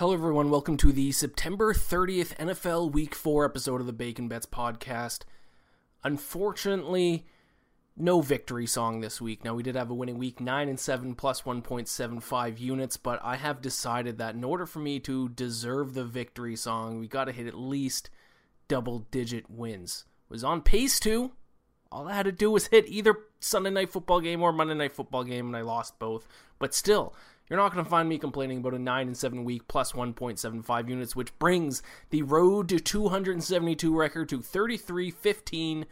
Hello, everyone. Welcome to the September 30th NFL Week 4 episode of the Bacon Bets podcast. Unfortunately, no victory song this week. Now, we did have a winning week 9 and 7 plus 1.75 units, but I have decided that in order for me to deserve the victory song, we got to hit at least double digit wins. Was on pace to. All I had to do was hit either Sunday night football game or Monday night football game, and I lost both. But still, you're not going to find me complaining about a 9 and 7 week plus 1.75 units, which brings the road to 272 record to 33 15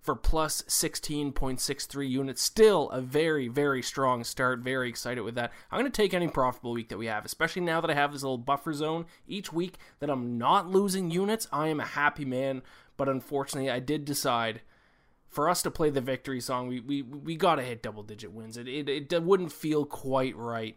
for plus 16.63 units. Still a very, very strong start. Very excited with that. I'm going to take any profitable week that we have, especially now that I have this little buffer zone each week that I'm not losing units. I am a happy man, but unfortunately, I did decide for us to play the victory song, we we, we got to hit double digit wins. It, it, it wouldn't feel quite right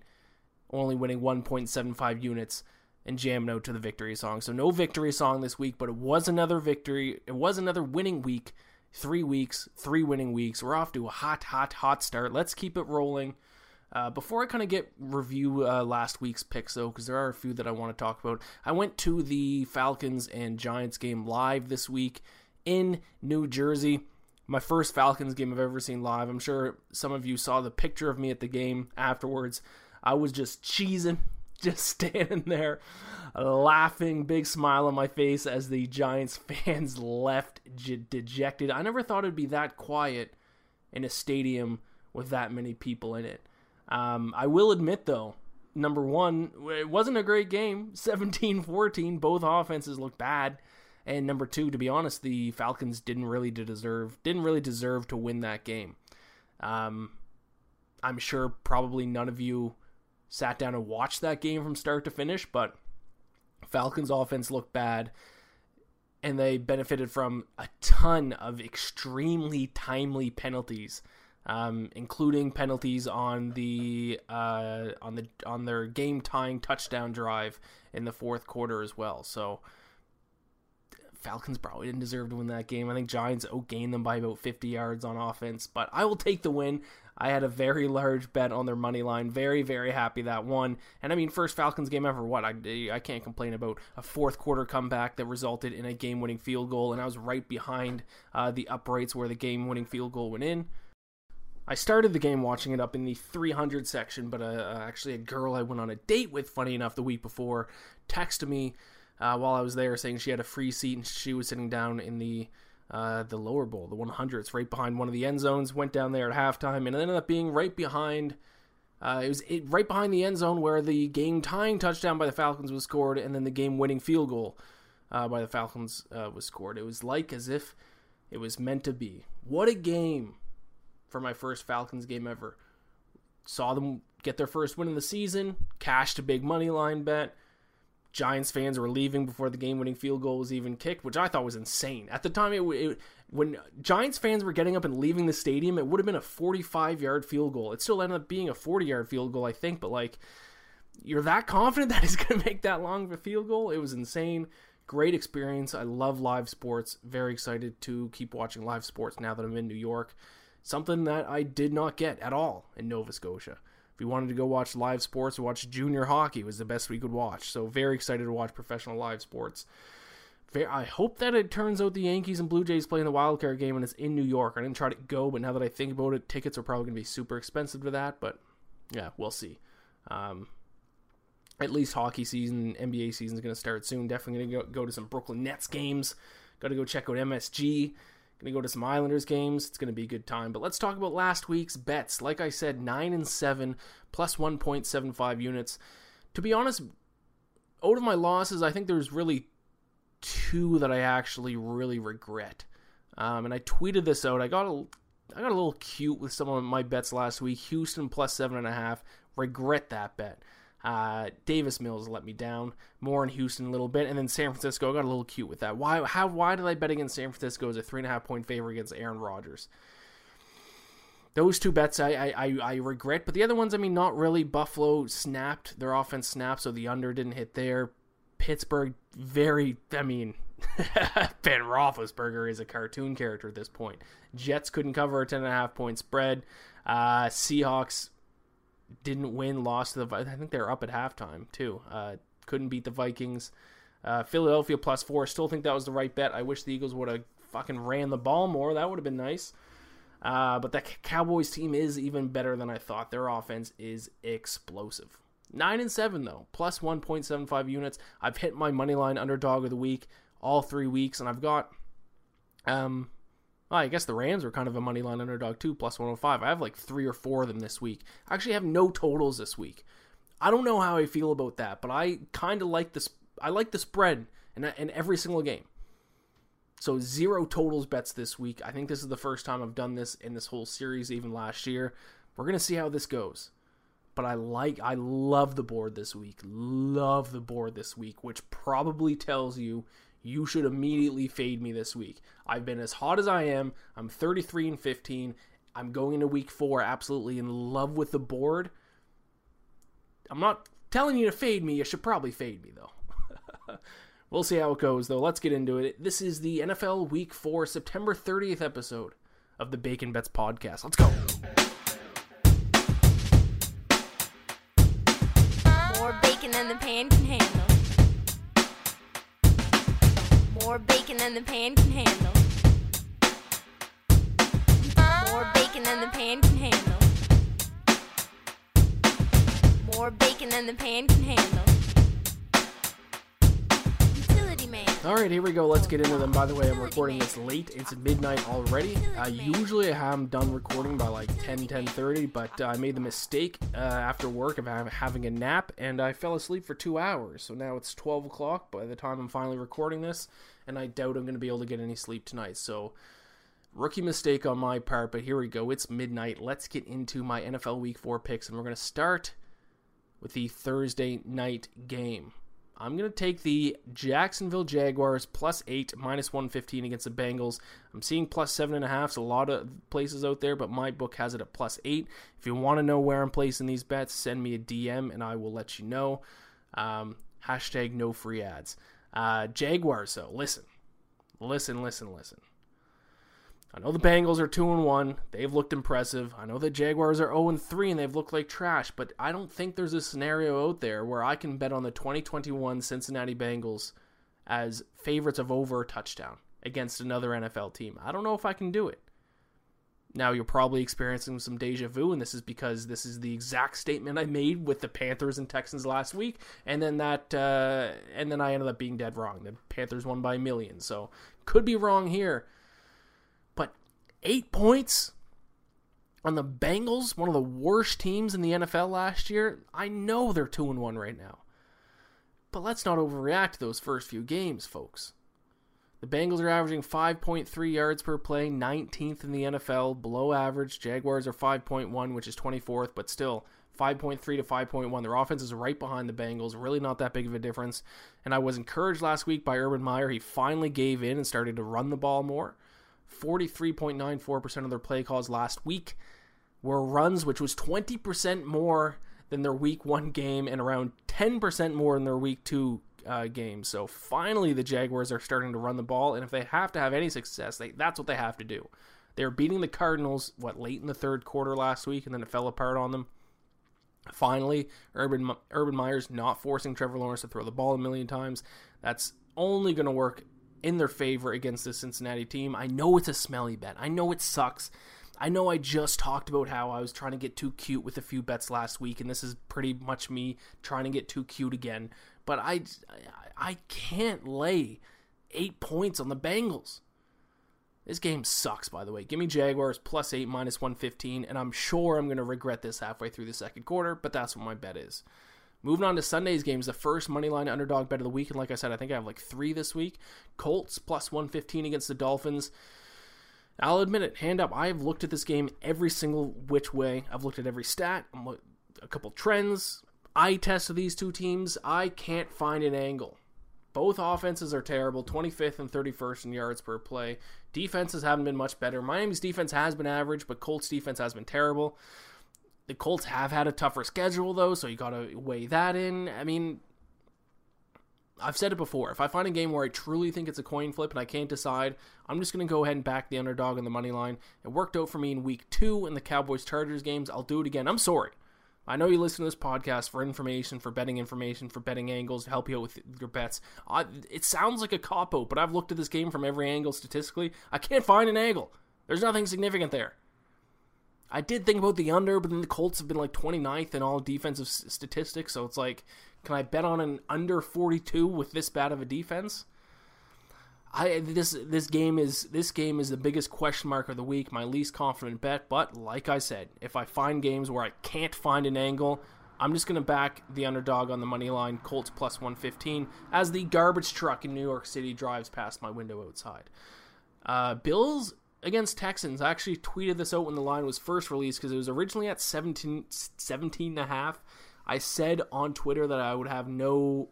only winning 1.75 units and jamming out to the victory song. So no victory song this week, but it was another victory. It was another winning week. Three weeks, three winning weeks. We're off to a hot, hot, hot start. Let's keep it rolling. Uh, before I kind of get review uh, last week's picks, though, because there are a few that I want to talk about, I went to the Falcons and Giants game live this week in New Jersey. My first Falcons game I've ever seen live. I'm sure some of you saw the picture of me at the game afterwards. I was just cheesing, just standing there, laughing, big smile on my face as the Giants fans left dejected. I never thought it'd be that quiet in a stadium with that many people in it. Um, I will admit, though, number one, it wasn't a great game 17 14. Both offenses looked bad. And number two, to be honest, the Falcons didn't really deserve didn't really deserve to win that game. Um, I'm sure probably none of you sat down and watched that game from start to finish, but Falcons offense looked bad and they benefited from a ton of extremely timely penalties, um, including penalties on the uh, on the on their game tying touchdown drive in the fourth quarter as well. So Falcons probably didn't deserve to win that game. I think Giants outgained them by about 50 yards on offense, but I will take the win. I had a very large bet on their money line. Very, very happy that won. And I mean, first Falcons game ever. What? I, I can't complain about a fourth quarter comeback that resulted in a game winning field goal. And I was right behind uh, the uprights where the game winning field goal went in. I started the game watching it up in the 300 section, but uh, uh, actually, a girl I went on a date with, funny enough, the week before, texted me uh, while I was there saying she had a free seat and she was sitting down in the uh, the lower bowl, the 100s, right behind one of the end zones. Went down there at halftime and ended up being right behind. Uh, it was it, right behind the end zone where the game tying touchdown by the Falcons was scored, and then the game winning field goal uh, by the Falcons uh, was scored. It was like as if it was meant to be. What a game for my first Falcons game ever. Saw them get their first win in the season, cashed a big money line bet Giants fans were leaving before the game-winning field goal was even kicked, which I thought was insane. At the time, it, it, when Giants fans were getting up and leaving the stadium, it would have been a 45-yard field goal. It still ended up being a 40-yard field goal, I think, but like you're that confident that he's going to make that long of a field goal? It was insane. Great experience. I love live sports. Very excited to keep watching live sports now that I'm in New York. Something that I did not get at all in Nova Scotia. If we wanted to go watch live sports or watch junior hockey, was the best we could watch. So very excited to watch professional live sports. I hope that it turns out the Yankees and Blue Jays play in the wild card game and it's in New York. I didn't try to go, but now that I think about it, tickets are probably going to be super expensive to that. But yeah, we'll see. Um, at least hockey season, NBA season is going to start soon. Definitely going to go, go to some Brooklyn Nets games. Got to go check out MSG. Going to go to some Islanders games. It's going to be a good time. But let's talk about last week's bets. Like I said, 9 and 7 plus 1.75 units. To be honest, out of my losses, I think there's really two that I actually really regret. Um, and I tweeted this out. I got a I got a little cute with some of my bets last week. Houston plus seven and a half. Regret that bet. Uh, Davis Mills let me down. More in Houston a little bit, and then San Francisco. Got a little cute with that. Why? How? Why did I bet against San Francisco as a three and a half point favorite against Aaron Rodgers? Those two bets I, I, I regret, but the other ones, I mean, not really. Buffalo snapped their offense snapped, so the under didn't hit there. Pittsburgh, very. I mean, Ben Roethlisberger is a cartoon character at this point. Jets couldn't cover a ten and a half point spread. Uh, Seahawks didn't win, lost to the. I think they're up at halftime too. Uh, couldn't beat the Vikings. Uh, Philadelphia plus four. Still think that was the right bet. I wish the Eagles would have fucking ran the ball more. That would have been nice. Uh, but that Cowboys team is even better than I thought. Their offense is explosive. Nine and seven though, plus 1.75 units. I've hit my money line underdog of the week all three weeks, and I've got um I guess the Rams were kind of a money line underdog too, plus 105. I have like three or four of them this week. I actually have no totals this week. I don't know how I feel about that, but I kind of like this. I like the spread in, in every single game. So zero totals bets this week. I think this is the first time I've done this in this whole series, even last year. We're gonna see how this goes. But I like, I love the board this week. Love the board this week, which probably tells you you should immediately fade me this week. I've been as hot as I am. I'm 33 and 15. I'm going into week four absolutely in love with the board. I'm not telling you to fade me. You should probably fade me, though. we'll see how it goes, though. Let's get into it. This is the NFL Week 4, September 30th episode of the Bacon Bets podcast. Let's go. More bacon than the pan can handle. More bacon than the pan can handle. More bacon than the pan can handle. More bacon than the pan can handle. All right, here we go. Let's get into them. By the way, I'm recording this late. It's midnight already. Uh, usually I am done recording by like 10, 10.30, but uh, I made the mistake uh, after work of having a nap, and I fell asleep for two hours. So now it's 12 o'clock by the time I'm finally recording this, and I doubt I'm going to be able to get any sleep tonight. So rookie mistake on my part, but here we go. It's midnight. Let's get into my NFL Week 4 picks, and we're going to start with the Thursday night game. I'm going to take the Jacksonville Jaguars plus 8, minus 115 against the Bengals. I'm seeing plus 7.5, so a lot of places out there, but my book has it at plus 8. If you want to know where I'm placing these bets, send me a DM and I will let you know. Um, hashtag no free ads. Uh, Jaguars, though, listen. Listen, listen, listen. I know the Bengals are 2 and 1. They've looked impressive. I know the Jaguars are 0 and 3 and they've looked like trash, but I don't think there's a scenario out there where I can bet on the 2021 Cincinnati Bengals as favorites of over a touchdown against another NFL team. I don't know if I can do it. Now you're probably experiencing some deja vu, and this is because this is the exact statement I made with the Panthers and Texans last week, and then that, uh, and then I ended up being dead wrong. The Panthers won by a million, so could be wrong here But eight points on the Bengals, one of the worst teams in the NFL last year. I know they're 2 and 1 right now. But let's not overreact to those first few games, folks. The Bengals are averaging 5.3 yards per play, 19th in the NFL, below average. Jaguars are 5.1, which is 24th, but still 5.3 to 5.1. Their offense is right behind the Bengals, really not that big of a difference. And I was encouraged last week by Urban Meyer. He finally gave in and started to run the ball more. 43.94% of their play calls last week were runs, which was 20% more than their week one game and around 10% more than their week two uh, game. So finally, the Jaguars are starting to run the ball, and if they have to have any success, they, that's what they have to do. They were beating the Cardinals, what, late in the third quarter last week, and then it fell apart on them. Finally, Urban Urban Meyer's not forcing Trevor Lawrence to throw the ball a million times. That's only going to work in their favor against the Cincinnati team. I know it's a smelly bet. I know it sucks. I know I just talked about how I was trying to get too cute with a few bets last week, and this is pretty much me trying to get too cute again. But I, I can't lay eight points on the Bengals. This game sucks, by the way. Give me Jaguars plus 8 minus 115, and I'm sure I'm going to regret this halfway through the second quarter, but that's what my bet is. Moving on to Sunday's games, the first money line underdog bet of the week, and like I said, I think I have like three this week. Colts plus 115 against the Dolphins. I'll admit it, hand up, I've looked at this game every single which way. I've looked at every stat, a couple trends, eye test of these two teams. I can't find an angle. Both offenses are terrible, 25th and 31st in yards per play. Defenses haven't been much better. Miami's defense has been average, but Colts defense has been terrible. The Colts have had a tougher schedule though, so you got to weigh that in. I mean, I've said it before. If I find a game where I truly think it's a coin flip and I can't decide, I'm just going to go ahead and back the underdog on the money line. It worked out for me in week 2 in the Cowboys Chargers games. I'll do it again. I'm sorry. I know you listen to this podcast for information, for betting information, for betting angles to help you out with your bets. I, it sounds like a cop out, but I've looked at this game from every angle statistically. I can't find an angle. There's nothing significant there. I did think about the under, but then the Colts have been like 29th in all defensive statistics, so it's like, can I bet on an under 42 with this bad of a defense? I this this game is this game is the biggest question mark of the week, my least confident bet. But like I said, if I find games where I can't find an angle, I'm just gonna back the underdog on the money line, Colts plus 115, as the garbage truck in New York City drives past my window outside. Uh, Bills against Texans. I actually tweeted this out when the line was first released because it was originally at 17, 17 and a half. I said on Twitter that I would have no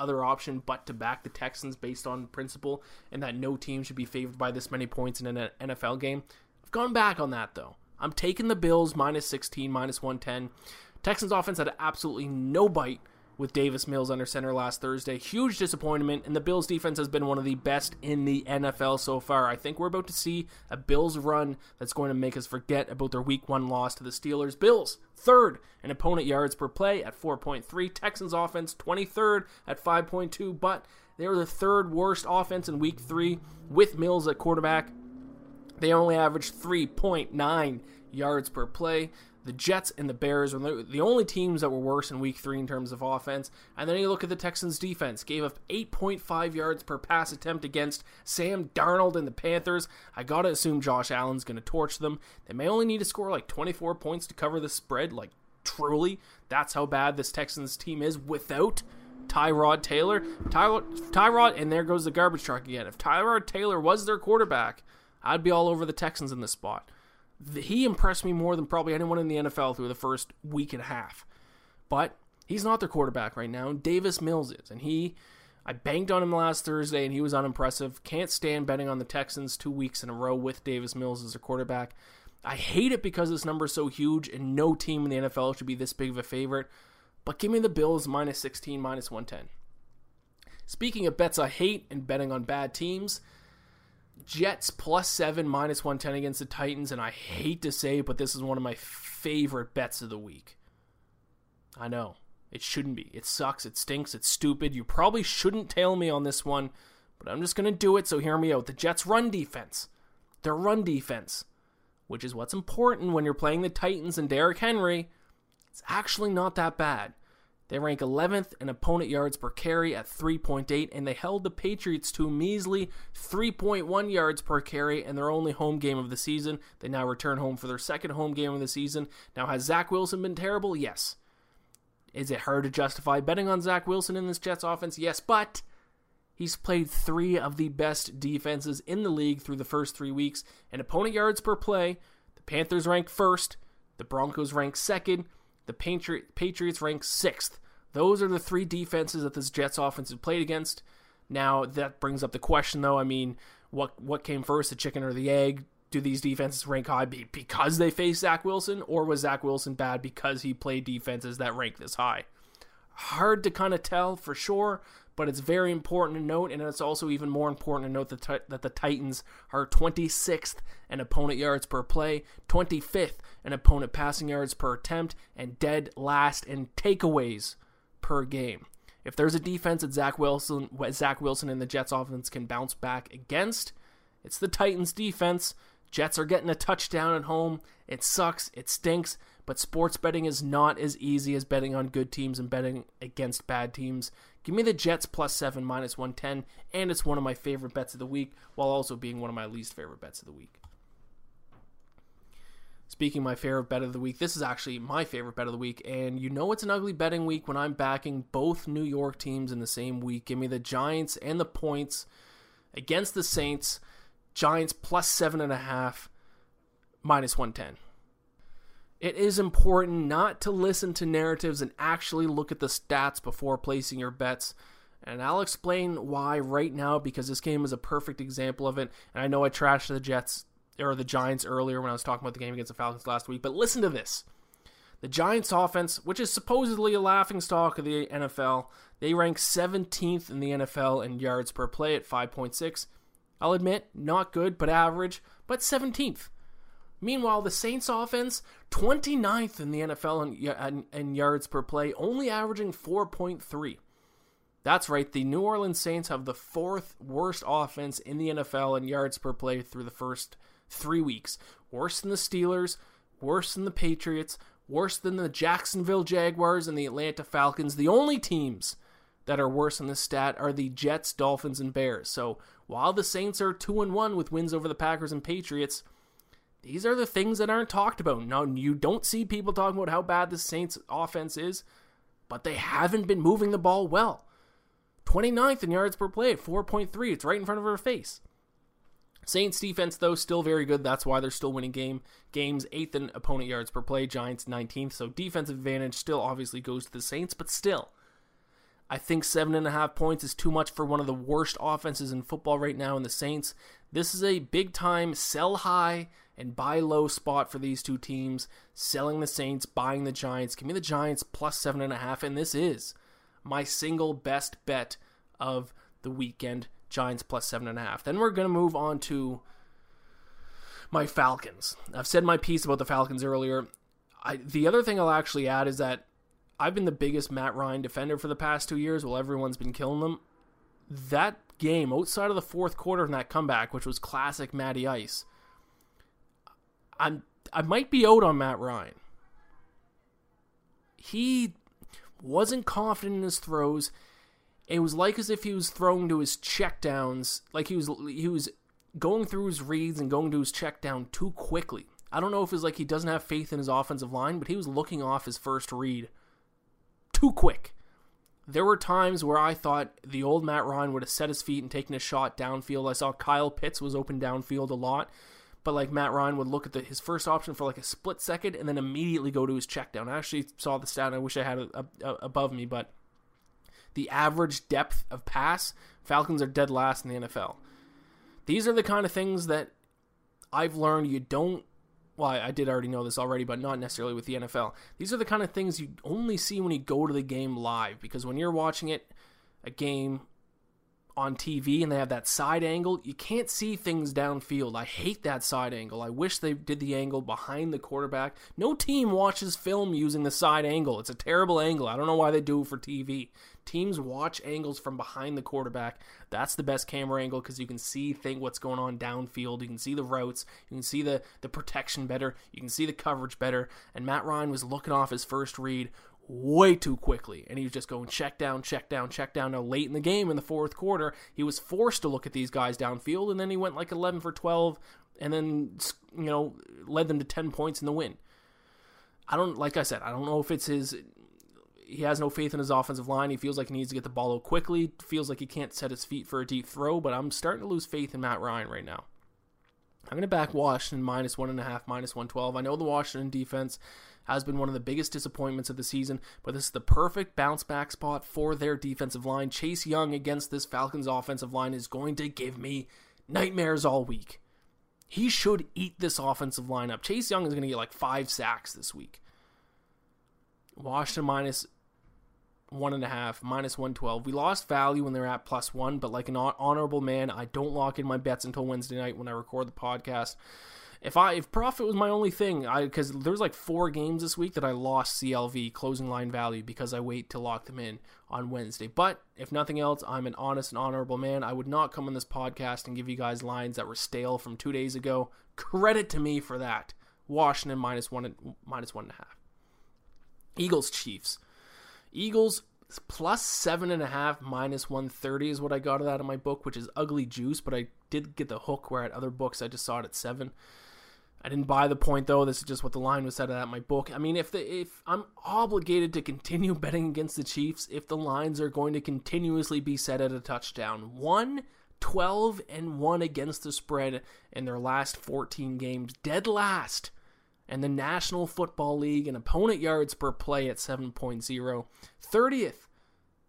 other option but to back the Texans based on principle and that no team should be favored by this many points in an NFL game. I've gone back on that though. I'm taking the Bills minus 16, minus 110. Texans offense had absolutely no bite with Davis Mills under center last Thursday. Huge disappointment, and the Bills defense has been one of the best in the NFL so far. I think we're about to see a Bills run that's going to make us forget about their week one loss to the Steelers. Bills, third in opponent yards per play at 4.3. Texans offense, 23rd at 5.2, but they were the third worst offense in week three with Mills at quarterback. They only averaged 3.9 yards per play. The Jets and the Bears were the only teams that were worse in week three in terms of offense. And then you look at the Texans defense, gave up 8.5 yards per pass attempt against Sam Darnold and the Panthers. I gotta assume Josh Allen's gonna torch them. They may only need to score like 24 points to cover the spread. Like, truly, that's how bad this Texans team is without Tyrod Taylor. Tyrod, Tyrod, and there goes the garbage truck again. If Tyrod Taylor was their quarterback, I'd be all over the Texans in this spot he impressed me more than probably anyone in the NFL through the first week and a half. But he's not their quarterback right now. Davis Mills is, and he. I banked on him last Thursday, and he was unimpressive. Can't stand betting on the Texans two weeks in a row with Davis Mills as their quarterback. I hate it because this number is so huge, and no team in the NFL should be this big of a favorite. But give me the Bills minus 16, minus 110. Speaking of bets I hate and betting on bad teams, Jets plus seven, minus 110 against the Titans, and I hate to say it, but this is one of my favorite bets of the week. I know. It shouldn't be. It sucks. It stinks. It's stupid. You probably shouldn't tail me on this one, but I'm just going to do it, so hear me out. The Jets' run defense. Their run defense, which is what's important when you're playing the Titans and Derrick Henry, it's actually not that bad. They rank 11th in opponent yards per carry at 3.8, and they held the Patriots to measly 3.1 yards per carry in their only home game of the season. They now return home for their second home game of the season. Now, has Zach Wilson been terrible? Yes. Is it hard to justify betting on Zach Wilson in this Jets offense? Yes, but he's played three of the best defenses in the league through the first three weeks. And opponent yards per play, the Panthers rank first, the Broncos rank second, the Patriots rank sixth. Those are the three defenses that this Jets offense has played against. Now that brings up the question, though. I mean, what what came first, the chicken or the egg? do these defenses rank high because they face Zach Wilson, or was Zach Wilson bad because he played defenses that rank this high? Hard to kind of tell for sure, but it's very important to note, and it's also even more important to note that, that the Titans are 26th in opponent yards per play, 25th in opponent passing yards per attempt, and dead last in takeaways per game. If there's a defense that Zach Wilson, Zach Wilson and the Jets offense can bounce back against, it's the Titans defense. Jets are getting a touchdown at home. It sucks. It stinks. But sports betting is not as easy as betting on good teams and betting against bad teams. Give me the Jets plus 7 minus 110, and it's one of my favorite bets of the week, while also being one of my least favorite bets of the week. Speaking my favorite bet of the week, this is actually my favorite bet of the week, and you know it's an ugly betting week when I'm backing both New York teams in the same week. Give me the Giants and the points against the Saints. Giants plus seven and a half, minus 110. It is important not to listen to narratives and actually look at the stats before placing your bets. And I'll explain why right now because this game is a perfect example of it. And I know I trashed the Jets or the Giants earlier when I was talking about the game against the Falcons last week, but listen to this. The Giants offense, which is supposedly a laughing stock of the NFL, they rank 17th in the NFL in yards per play at 5.6. I'll admit, not good, but average, but 17th. Meanwhile, the Saints offense, 29th in the NFL in, yards per play, only averaging 4.3. That's right, the New Orleans Saints have the fourth worst offense in the NFL in yards per play through the first three weeks. Worse than the Steelers, worse than the Patriots, worse than the Jacksonville Jaguars and the Atlanta Falcons. The only teams that are worse in this stat are the Jets, Dolphins, and Bears. So while the Saints are 2 and 1 with wins over the Packers and Patriots, these are the things that aren't talked about. Now, you don't see people talking about how bad the Saints offense is, but they haven't been moving the ball well. 29th in yards per play at 4.3. It's right in front of her face. Saints defense, though, still very good. That's why they're still winning game games. Eighth in opponent yards per play. Giants 19th. So defensive advantage still obviously goes to the Saints, but still, I think seven and a half points is too much for one of the worst offenses in football right now in the Saints. This is a big time sell high and buy low spot for these two teams. Selling the Saints, buying the Giants. Give me the Giants plus seven and a half, and this is my single best bet of the weekend. Giants plus seven and a half. Then we're gonna move on to my Falcons. I've said my piece about the Falcons earlier. I, the other thing I'll actually add is that I've been the biggest Matt Ryan defender for the past two years while everyone's been killing them. That game, outside of the fourth quarter and that comeback, which was classic Matty Ice, I'm I might be out on Matt Ryan. He wasn't confident in his throws. It was like as if he was throwing to his checkdowns, like he was he was going through his reads and going to his check down too quickly. I don't know if it's like he doesn't have faith in his offensive line, but he was looking off his first read too quick. There were times where I thought the old Matt Ryan would have set his feet and taken a shot downfield. I saw Kyle Pitts was open downfield a lot, but like Matt Ryan would look at the, his first option for like a split second and then immediately go to his check down. I actually saw the stat. I wish I had it above me, but the average depth of pass, Falcons are dead last in the NFL. These are the kind of things that I've learned you don't well, I did already know this already, but not necessarily with the NFL. These are the kind of things you only see when you go to the game live because when you're watching it, a game on TV and they have that side angle, you can't see things downfield. I hate that side angle. I wish they did the angle behind the quarterback. No team watches film using the side angle. It's a terrible angle. I don't know why they do it for TV. Teams watch angles from behind the quarterback. That's the best camera angle because you can see think what's going on downfield. You can see the routes. You can see the the protection better. You can see the coverage better. And Matt Ryan was looking off his first read way too quickly. And he was just going check down, check down, check down. Now, late in the game in the fourth quarter, he was forced to look at these guys downfield, and then he went like 11 for 12 and then, you know, led them to 10 points in the win. I don't, like I said, I don't know if it's his. He has no faith in his offensive line. He feels like he needs to get the ball out quickly. Feels like he can't set his feet for a deep throw, but I'm starting to lose faith in Matt Ryan right now. I'm going to back Washington minus one and a half, minus 112. I know the Washington defense has been one of the biggest disappointments of the season, but this is the perfect bounce back spot for their defensive line. Chase Young against this Falcons offensive line is going to give me nightmares all week. He should eat this offensive lineup. Chase Young is going to get like five sacks this week. Washington minus one and a half, minus 112. We lost value when they're at plus one, but like an honorable man, I don't lock in my bets until Wednesday night when I record the podcast. If I if profit was my only thing, I because there's like four games this week that I lost CLV closing line value because I wait to lock them in on Wednesday. But if nothing else, I'm an honest and honorable man. I would not come on this podcast and give you guys lines that were stale from two days ago. Credit to me for that. Washington minus one minus one and a half. Eagles Chiefs. Eagles plus seven and a half minus 130 is what I got out of my book, which is ugly juice, but I did get the hook where at other books I just saw it at seven. I didn't buy the point though. This is just what the line was set at in my book. I mean, if the if I'm obligated to continue betting against the Chiefs, if the lines are going to continuously be set at a touchdown, one 12 and 1 against the spread in their last 14 games, dead last. And the National Football League and opponent yards per play at 7.0, 30th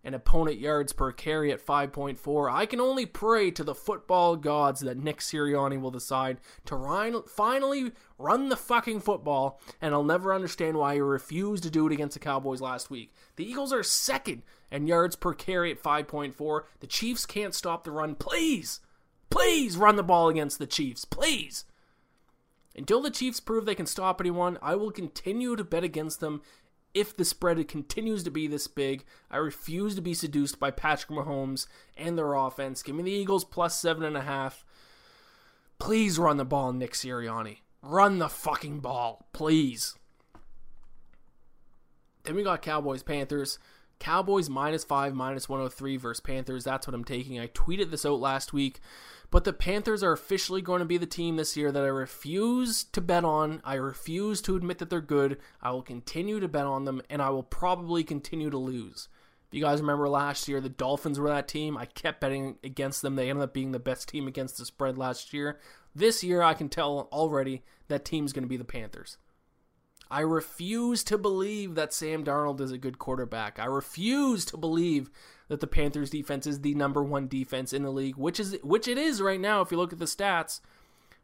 and opponent yards per carry at 5.4. I can only pray to the football gods that Nick Sirianni will decide to finally run the fucking football, and I'll never understand why he refused to do it against the Cowboys last week. The Eagles are second in yards per carry at 5.4. The Chiefs can't stop the run. Please, please run the ball against the Chiefs. Please. Until the Chiefs prove they can stop anyone, I will continue to bet against them if the spread continues to be this big. I refuse to be seduced by Patrick Mahomes and their offense. Give me the Eagles plus seven and a half. Please run the ball, Nick Sirianni. Run the fucking ball, please. Then we got Cowboys Panthers. Cowboys minus five, minus 103 versus Panthers. That's what I'm taking. I tweeted this out last week. But the Panthers are officially going to be the team this year that I refuse to bet on. I refuse to admit that they're good. I will continue to bet on them, and I will probably continue to lose. If you guys remember last year, the Dolphins were that team. I kept betting against them. They ended up being the best team against the spread last year. This year, I can tell already that team's going to be the Panthers. I refuse to believe that Sam Darnold is a good quarterback. I refuse to believe that the Panthers defense is the number one defense in the league, which is which it is right now if you look at the stats.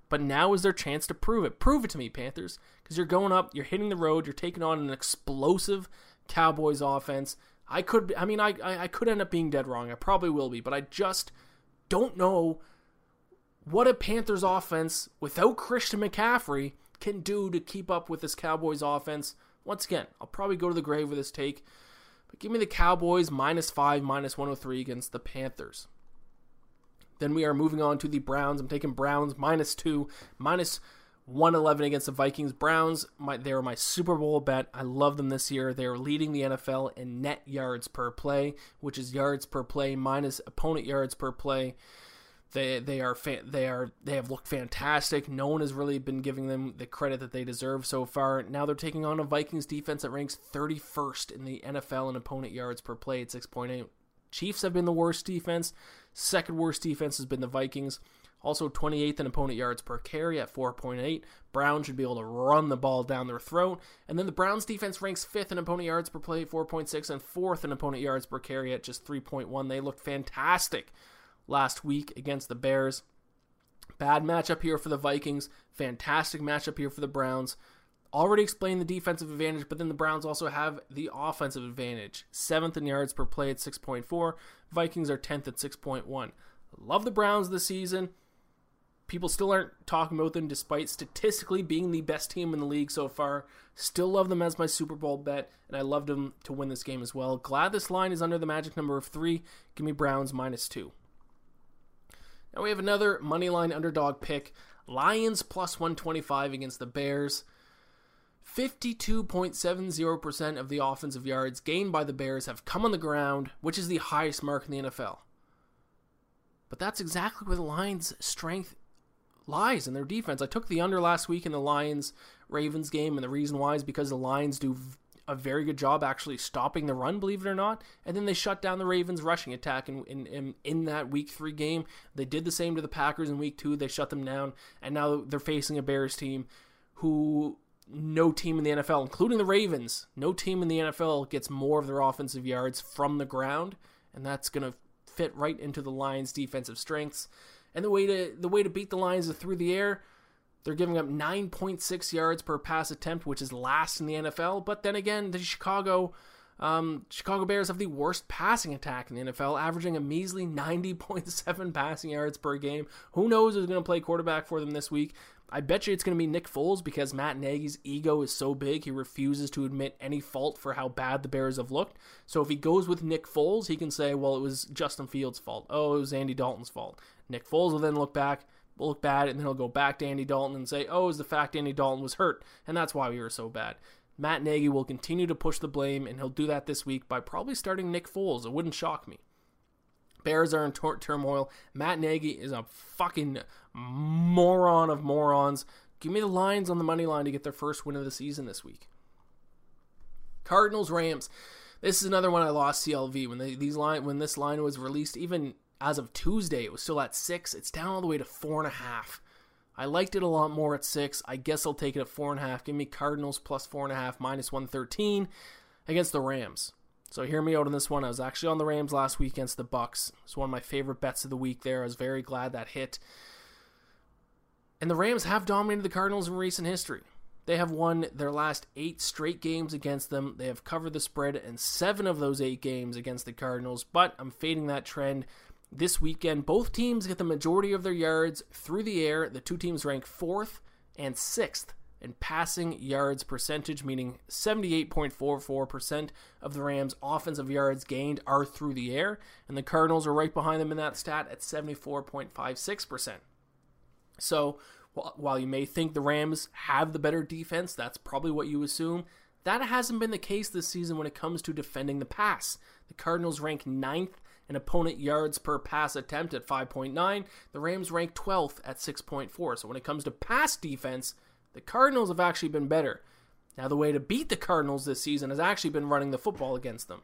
But now is their chance to prove it. Prove it to me, Panthers, because you're going up, you're hitting the road, you're taking on an explosive Cowboys offense. I could, I mean, I, I could end up being dead wrong. I probably will be, but I just don't know what a Panthers offense without Christian McCaffrey can do to keep up with this Cowboys offense. Once again, I'll probably go to the grave with this take. But give me the Cowboys minus 5, minus 103 against the Panthers. Then we are moving on to the Browns. I'm taking Browns minus 2, minus 111 against the Vikings. Browns, my, they are my Super Bowl bet. I love them this year. They are leading the NFL in net yards per play, which is yards per play minus opponent yards per play. They they are fa- they are they have looked fantastic. No one has really been giving them the credit that they deserve so far. Now they're taking on a Vikings defense that ranks 31st in the NFL in opponent yards per play at 6.8. Chiefs have been the worst defense. Second worst defense has been the Vikings. Also 28th in opponent yards per carry at 4.8. Browns should be able to run the ball down their throat. And then the Browns defense ranks 5th in opponent yards per play, 4.6, and 4th in opponent yards per carry at just 3.1. They looked fantastic last week against the Bears. Bad matchup here for the Vikings. Fantastic matchup here for the Browns. Already explained the defensive advantage, but then the Browns also have the offensive advantage. Seventh in yards per play at 6.4. Vikings are 10th at 6.1. Love the Browns this season. People still aren't talking about them despite statistically being the best team in the league so far. Still love them as my Super Bowl bet, and I loved them to win this game as well. Glad this line is under the magic number of three. Give me Browns minus two. Now we have another money line underdog pick. Lions plus 125 against the Bears. 52.70% of the offensive yards gained by the Bears have come on the ground, which is the highest mark in the NFL. But that's exactly where the Lions' strength lies in their defense. I took the under last week in the Lions Ravens game, and the reason why is because the Lions do a very good job actually stopping the run, believe it or not. And then they shut down the Ravens' rushing attack in, in, in, in, that week three game. They did the same to the Packers in week two. They shut them down. And now they're facing a Bears team who no team in the NFL, including the Ravens, no team in the NFL gets more of their offensive yards from the ground. And that's going to fit right into the Lions' defensive strengths. And the way to the way to beat the Lions is through the air. They're giving up 9.6 yards per pass attempt, which is last in the NFL. But then again, the Chicago um, Chicago Bears have the worst passing attack in the NFL, averaging a measly 90.7 passing yards per game. Who knows who's going to play quarterback for them this week? I bet you it's going to be Nick Foles because Matt Nagy's ego is so big he refuses to admit any fault for how bad the Bears have looked. So if he goes with Nick Foles, he can say, "Well, it was Justin Fields' fault. Oh, it was Andy Dalton's fault." Nick Foles will then look back, look bad, and then he'll go back to Andy Dalton and say, "Oh, is the fact Andy Dalton was hurt, and that's why we were so bad." Matt Nagy will continue to push the blame, and he'll do that this week by probably starting Nick Foles. It wouldn't shock me. Bears are in tor- turmoil. Matt Nagy is a fucking moron of morons. Give me the Lions on the money line to get their first win of the season this week. Cardinals Rams. This is another one I lost CLV when they, these line when this line was released. Even as of Tuesday, it was still at six. It's down all the way to four and a half. I liked it a lot more at six. I guess I'll take it at four and a half. Give me Cardinals plus four and a half, minus 113 against the Rams. So hear me out on this one. I was actually on the Rams last week against the Bucs. It's one of my favorite bets of the week there. I was very glad that hit. And the Rams have dominated the Cardinals in recent history. They have won their last eight straight games against them. They have covered the spread in seven of those eight games against the Cardinals, but I'm fading that trend this weekend. Both teams get the majority of their yards through the air. The two teams rank fourth and sixth in passing yards percentage, meaning 78.44% of the Rams' offensive yards gained are through the air, and the Cardinals are right behind them in that stat at 74.56%. So, while you may think the Rams have the better defense, that's probably what you assume. That hasn't been the case this season when it comes to defending the pass. The Cardinals rank ninth in opponent yards per pass attempt at 5.9. The Rams rank 12th at 6.4. So when it comes to pass defense, the Cardinals have actually been better. Now, the way to beat the Cardinals this season has actually been running the football against them.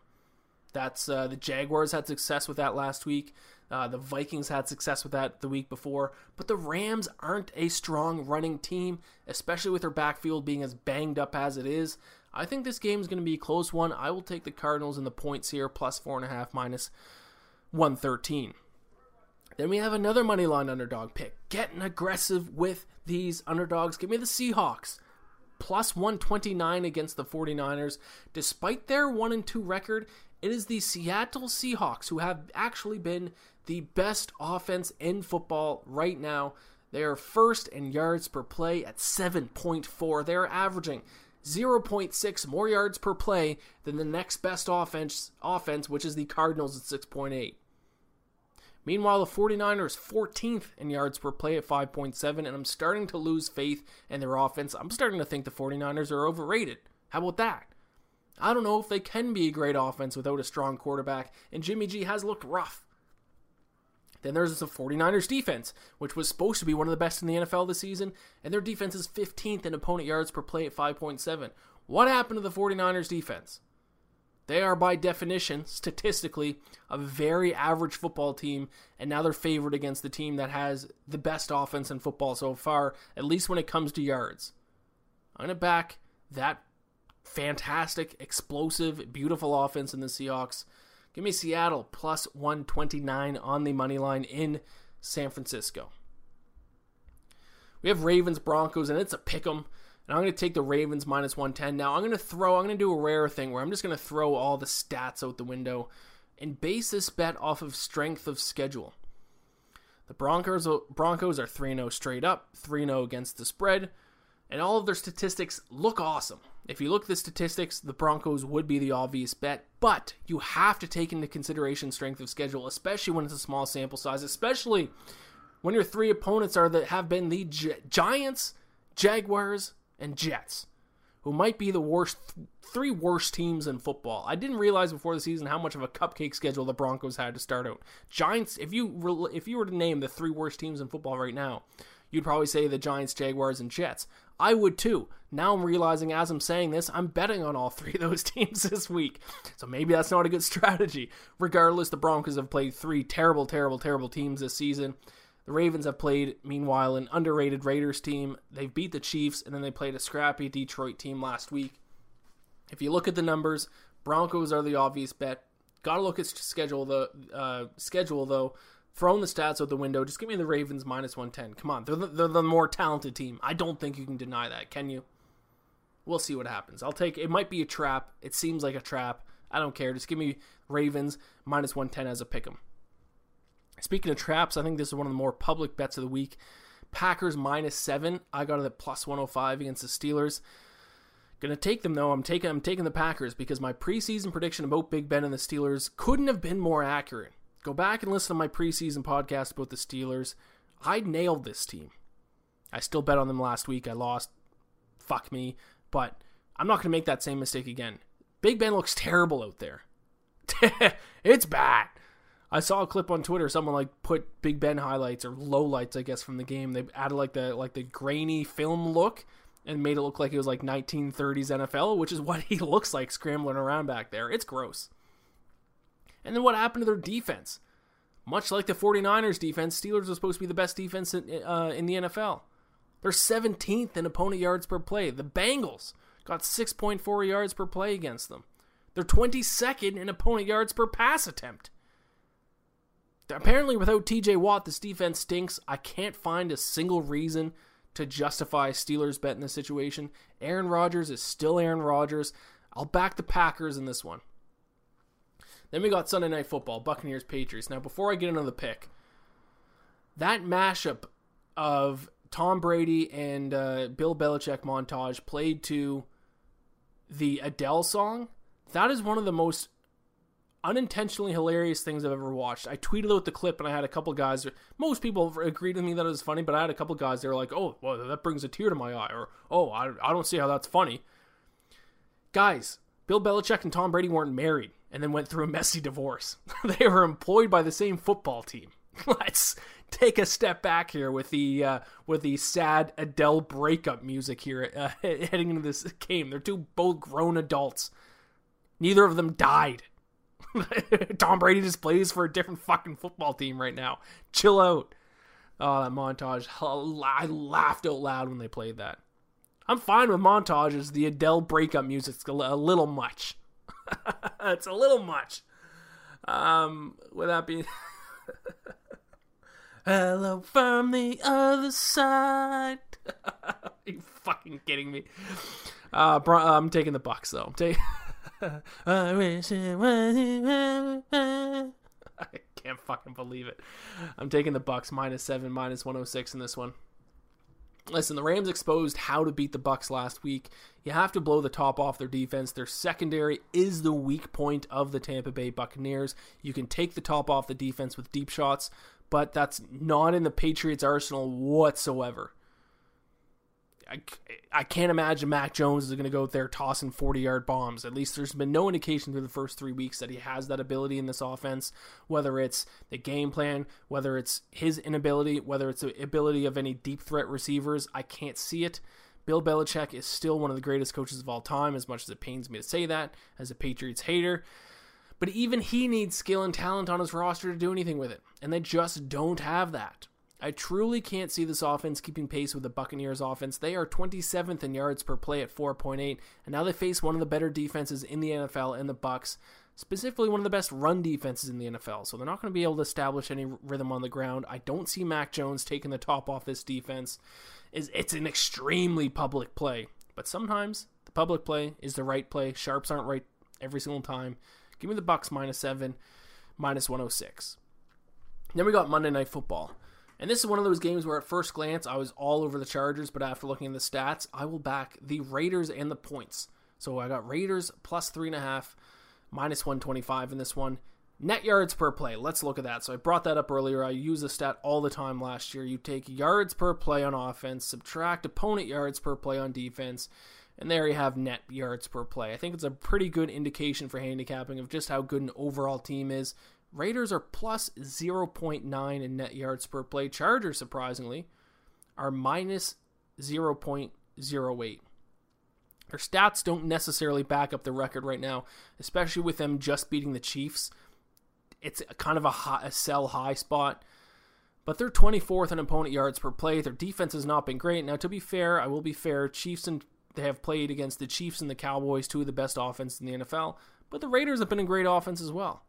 That's uh, the Jaguars had success with that last week. Uh, the Vikings had success with that the week before. But the Rams aren't a strong running team, especially with their backfield being as banged up as it is. I think this game is going to be a close one. I will take the Cardinals in the points here, plus four and a half, minus 113. Then we have another money line underdog pick. Getting aggressive with these underdogs. Give me the Seahawks. Plus 129 against the 49ers. Despite their 1 and 2 record, it is the Seattle Seahawks who have actually been the best offense in football right now. They are first in yards per play at 7.4. They are averaging 0.6 more yards per play than the next best offense, offense which is the Cardinals at 6.8. Meanwhile, the 49ers 14th in yards per play at 5.7, and I'm starting to lose faith in their offense. I'm starting to think the 49ers are overrated. How about that? I don't know if they can be a great offense without a strong quarterback, and Jimmy G has looked rough. Then there's the 49ers defense, which was supposed to be one of the best in the NFL this season, and their defense is 15th in opponent yards per play at 5.7. What happened to the 49ers defense? They are, by definition, statistically, a very average football team, and now they're favored against the team that has the best offense in football so far, at least when it comes to yards. I'm going to back that fantastic, explosive, beautiful offense in the Seahawks. Give me Seattle plus 129 on the money line in San Francisco. We have Ravens Broncos, and it's a pick 'em. And I'm going to take the Ravens minus 110. Now, I'm going to throw, I'm going to do a rare thing where I'm just going to throw all the stats out the window and base this bet off of strength of schedule. The Broncos, Broncos are 3 0 straight up, 3 0 against the spread, and all of their statistics look awesome. If you look at the statistics, the Broncos would be the obvious bet, but you have to take into consideration strength of schedule, especially when it's a small sample size, especially when your three opponents are that have been the Gi- Giants, Jaguars, and Jets, who might be the worst three worst teams in football. I didn't realize before the season how much of a cupcake schedule the Broncos had to start out. Giants, if you if you were to name the three worst teams in football right now, you'd probably say the Giants, Jaguars, and Jets. I would too. Now I'm realizing as I'm saying this, I'm betting on all three of those teams this week. So maybe that's not a good strategy. Regardless, the Broncos have played three terrible, terrible, terrible teams this season. The Ravens have played, meanwhile, an underrated Raiders team. They've beat the Chiefs, and then they played a scrappy Detroit team last week. If you look at the numbers, Broncos are the obvious bet. Got to look at schedule the uh, schedule though. Throwing the stats out the window, just give me the Ravens minus 110. Come on, they're the, they're the more talented team. I don't think you can deny that, can you? We'll see what happens. I'll take it. Might be a trap. It seems like a trap. I don't care. Just give me Ravens minus 110 as a pick 'em. Speaking of traps, I think this is one of the more public bets of the week. Packers minus seven. I got it at plus 105 against the Steelers. Gonna take them though. I'm taking I'm taking the Packers because my preseason prediction about Big Ben and the Steelers couldn't have been more accurate. Go back and listen to my preseason podcast about the Steelers. I nailed this team. I still bet on them last week. I lost. Fuck me. But I'm not gonna make that same mistake again. Big Ben looks terrible out there. it's bad. I saw a clip on Twitter. Someone like put Big Ben highlights or lowlights, I guess, from the game. They added like the like the grainy film look and made it look like it was like 1930s NFL, which is what he looks like scrambling around back there. It's gross. And then what happened to their defense? Much like the 49ers defense, Steelers are supposed to be the best defense in, uh, in the NFL. They're 17th in opponent yards per play. The Bengals got 6.4 yards per play against them. They're 22nd in opponent yards per pass attempt. Apparently, without TJ Watt, this defense stinks. I can't find a single reason to justify Steelers bet in this situation. Aaron Rodgers is still Aaron Rodgers. I'll back the Packers in this one. Then we got Sunday Night Football, Buccaneers Patriots. Now, before I get into the pick, that mashup of Tom Brady and uh, Bill Belichick montage played to the Adele song, that is one of the most unintentionally hilarious things I've ever watched. I tweeted out the clip and I had a couple guys, most people agreed with me that it was funny, but I had a couple guys, they were like, oh, well, that brings a tear to my eye, or oh, I, I don't see how that's funny. Guys, Bill Belichick and Tom Brady weren't married and then went through a messy divorce. they were employed by the same football team. Let's take a step back here with the uh, with the sad Adele breakup music here uh, heading into this game. They're two both grown adults. Neither of them died. Tom Brady just plays for a different fucking football team right now. Chill out. Oh, that montage. I laughed out loud when they played that. I'm fine with montages. The Adele breakup music's a little much. it's a little much. Um, with that being. Hello from the other side. Are you fucking kidding me? Uh, I'm taking the Bucs though. I'm taking. I wish it was. I can't fucking believe it. I'm taking the Bucs minus seven, minus 106 in this one. Listen, the Rams exposed how to beat the Bucs last week. You have to blow the top off their defense. Their secondary is the weak point of the Tampa Bay Buccaneers. You can take the top off the defense with deep shots, but that's not in the Patriots' arsenal whatsoever. I, can't imagine Mac Jones is going to go out there tossing 40 yard bombs. At least there's been no indication through the first three weeks that he has that ability in this offense, whether it's the game plan, whether it's his inability, whether it's the ability of any deep threat receivers. I can't see it. Bill Belichick is still one of the greatest coaches of all time, as much as it pains me to say that as a Patriots hater. But even he needs skill and talent on his roster to do anything with it, and they just don't have that. I truly can't see this offense keeping pace with the Buccaneers offense. They are 27th in yards per play at 4.8, and now they face one of the better defenses in the NFL in the Bucs, specifically one of the best run defenses in the NFL. So they're not going to be able to establish any rhythm on the ground. I don't see Mac Jones taking the top off this defense. Is it's an extremely public play, but sometimes the public play is the right play. Sharps aren't right every single time. Give me the Bucs minus 7, minus 106. Then we got Monday Night Football. And this is one of those games where at first glance I was all over the Chargers, but after looking at the stats, I will back the Raiders and the points. So I got Raiders plus three and a half, minus 125 in this one. Net yards per play. Let's look at that. So I brought that up earlier. I use the stat all the time last year. You take yards per play on offense, subtract opponent yards per play on defense, and there you have net yards per play. I think it's a pretty good indication for handicapping of just how good an overall team is. Raiders are plus 0.9 in net yards per play. Chargers, surprisingly, are minus 0.08. Their stats don't necessarily back up the record right now, especially with them just beating the Chiefs. It's kind of a, high, a sell high spot. But they're 24th in opponent yards per play. Their defense has not been great. Now, to be fair, I will be fair. Chiefs and they have played against the Chiefs and the Cowboys, two of the best offenses in the NFL. But the Raiders have been a great offense as well.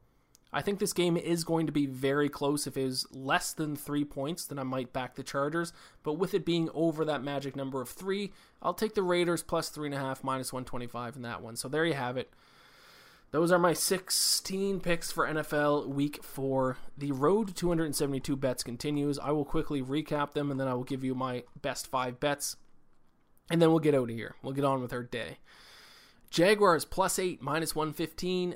I think this game is going to be very close. If it is less than three points, then I might back the Chargers. But with it being over that magic number of three, I'll take the Raiders plus three and a half, minus 125 in that one. So there you have it. Those are my 16 picks for NFL Week 4. The road to 272 bets continues. I will quickly recap them and then I will give you my best five bets. And then we'll get out of here. We'll get on with our day. Jaguars plus 8, minus 115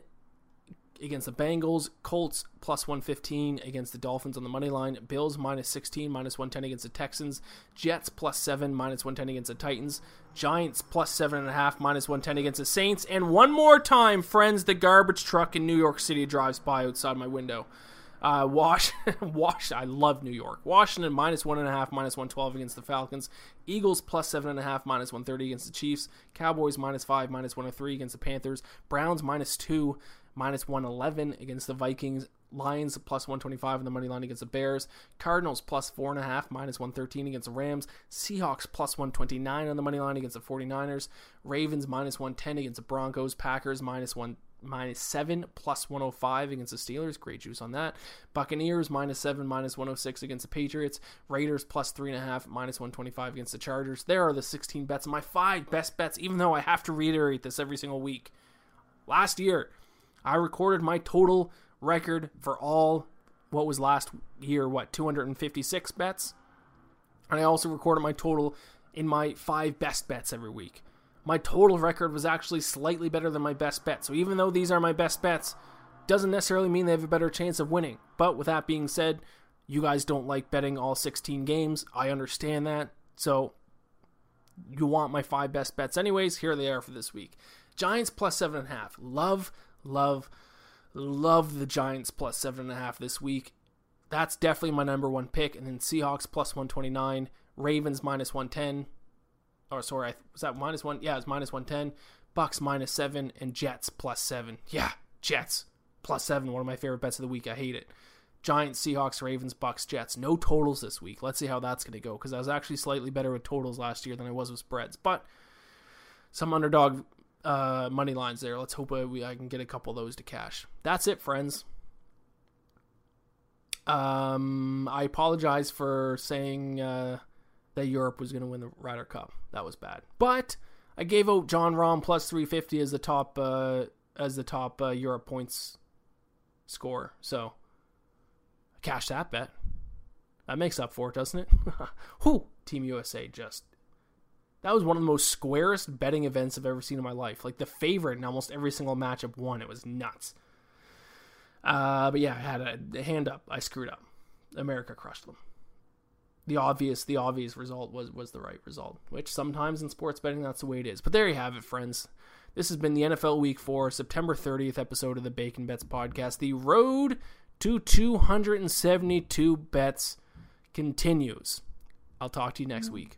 against the Bengals. Colts plus 115 against the Dolphins on the money line. Bills minus 16, minus 110 against the Texans. Jets plus 7, minus 110 against the Titans. Giants plus 7.5, minus 110 against the Saints. And one more time, friends, the garbage truck in New York City drives by outside my window. Uh, Wash, Wash. I love New York. Washington minus one and a half, minus one twelve against the Falcons. Eagles plus seven and a half, minus one thirty against the Chiefs. Cowboys minus five, minus one hundred oh three against the Panthers. Browns minus two, minus 111 against the Vikings. Lions plus 125 on the money line against the Bears. Cardinals plus 4.5, minus 113 against the Rams. Seahawks plus 129 on the money line against the 49ers. Ravens minus 110 against the Broncos. Packers minus 1 minus 7 plus 105 against the Steelers. Great juice on that. Buccaneers minus 7 minus 106 against the Patriots. Raiders plus 3.5 minus 125 against the Chargers. There are the 16 bets. My five best bets, even though I have to reiterate this every single week. Last year, I recorded my total record for all what was last year, what, 256 bets? And I also recorded my total in my five best bets every week. My total record was actually slightly better than my best bet. So even though these are my best bets, doesn't necessarily mean they have a better chance of winning. But with that being said, you guys don't like betting all 16 games. I understand that. So you want my five best bets anyways. Here they are for this week. Giants plus seven and a half. Love love, love the Giants plus seven and a half this week. That's definitely my number one pick. And then Seahawks plus 129, Ravens minus 110. Or sorry, was that minus one? Yeah, it's minus 110. Bucs minus seven, and Jets plus seven. Yeah, Jets plus seven. One of my favorite bets of the week. I hate it. Giants, Seahawks, Ravens, Bucs, Jets. No totals this week. Let's see how that's going to go because I was actually slightly better with totals last year than I was with spreads. But some underdog uh, money lines there. Let's hope I, we, I can get a couple of those to cash. That's it, friends. Um, I apologize for saying uh, that Europe was going to win the Ryder Cup. That was bad, but I gave out Jon Rahm plus 350 as the top uh, as the top uh, Europe points score. So cash that bet. That makes up for it, doesn't it? Who Team USA just that was one of the most squarest betting events I've ever seen in my life. Like the favorite in almost every single matchup won. It was nuts. Uh, but yeah, I had a, a hand up. I screwed up. America crushed them. The obvious, the obvious result was was the right result. Which sometimes in sports betting, that's the way it is. But there you have it, friends. This has been the NFL Week 4, September 30th episode of the Bacon Bets podcast. The road to 272 bets continues. I'll talk to you next week.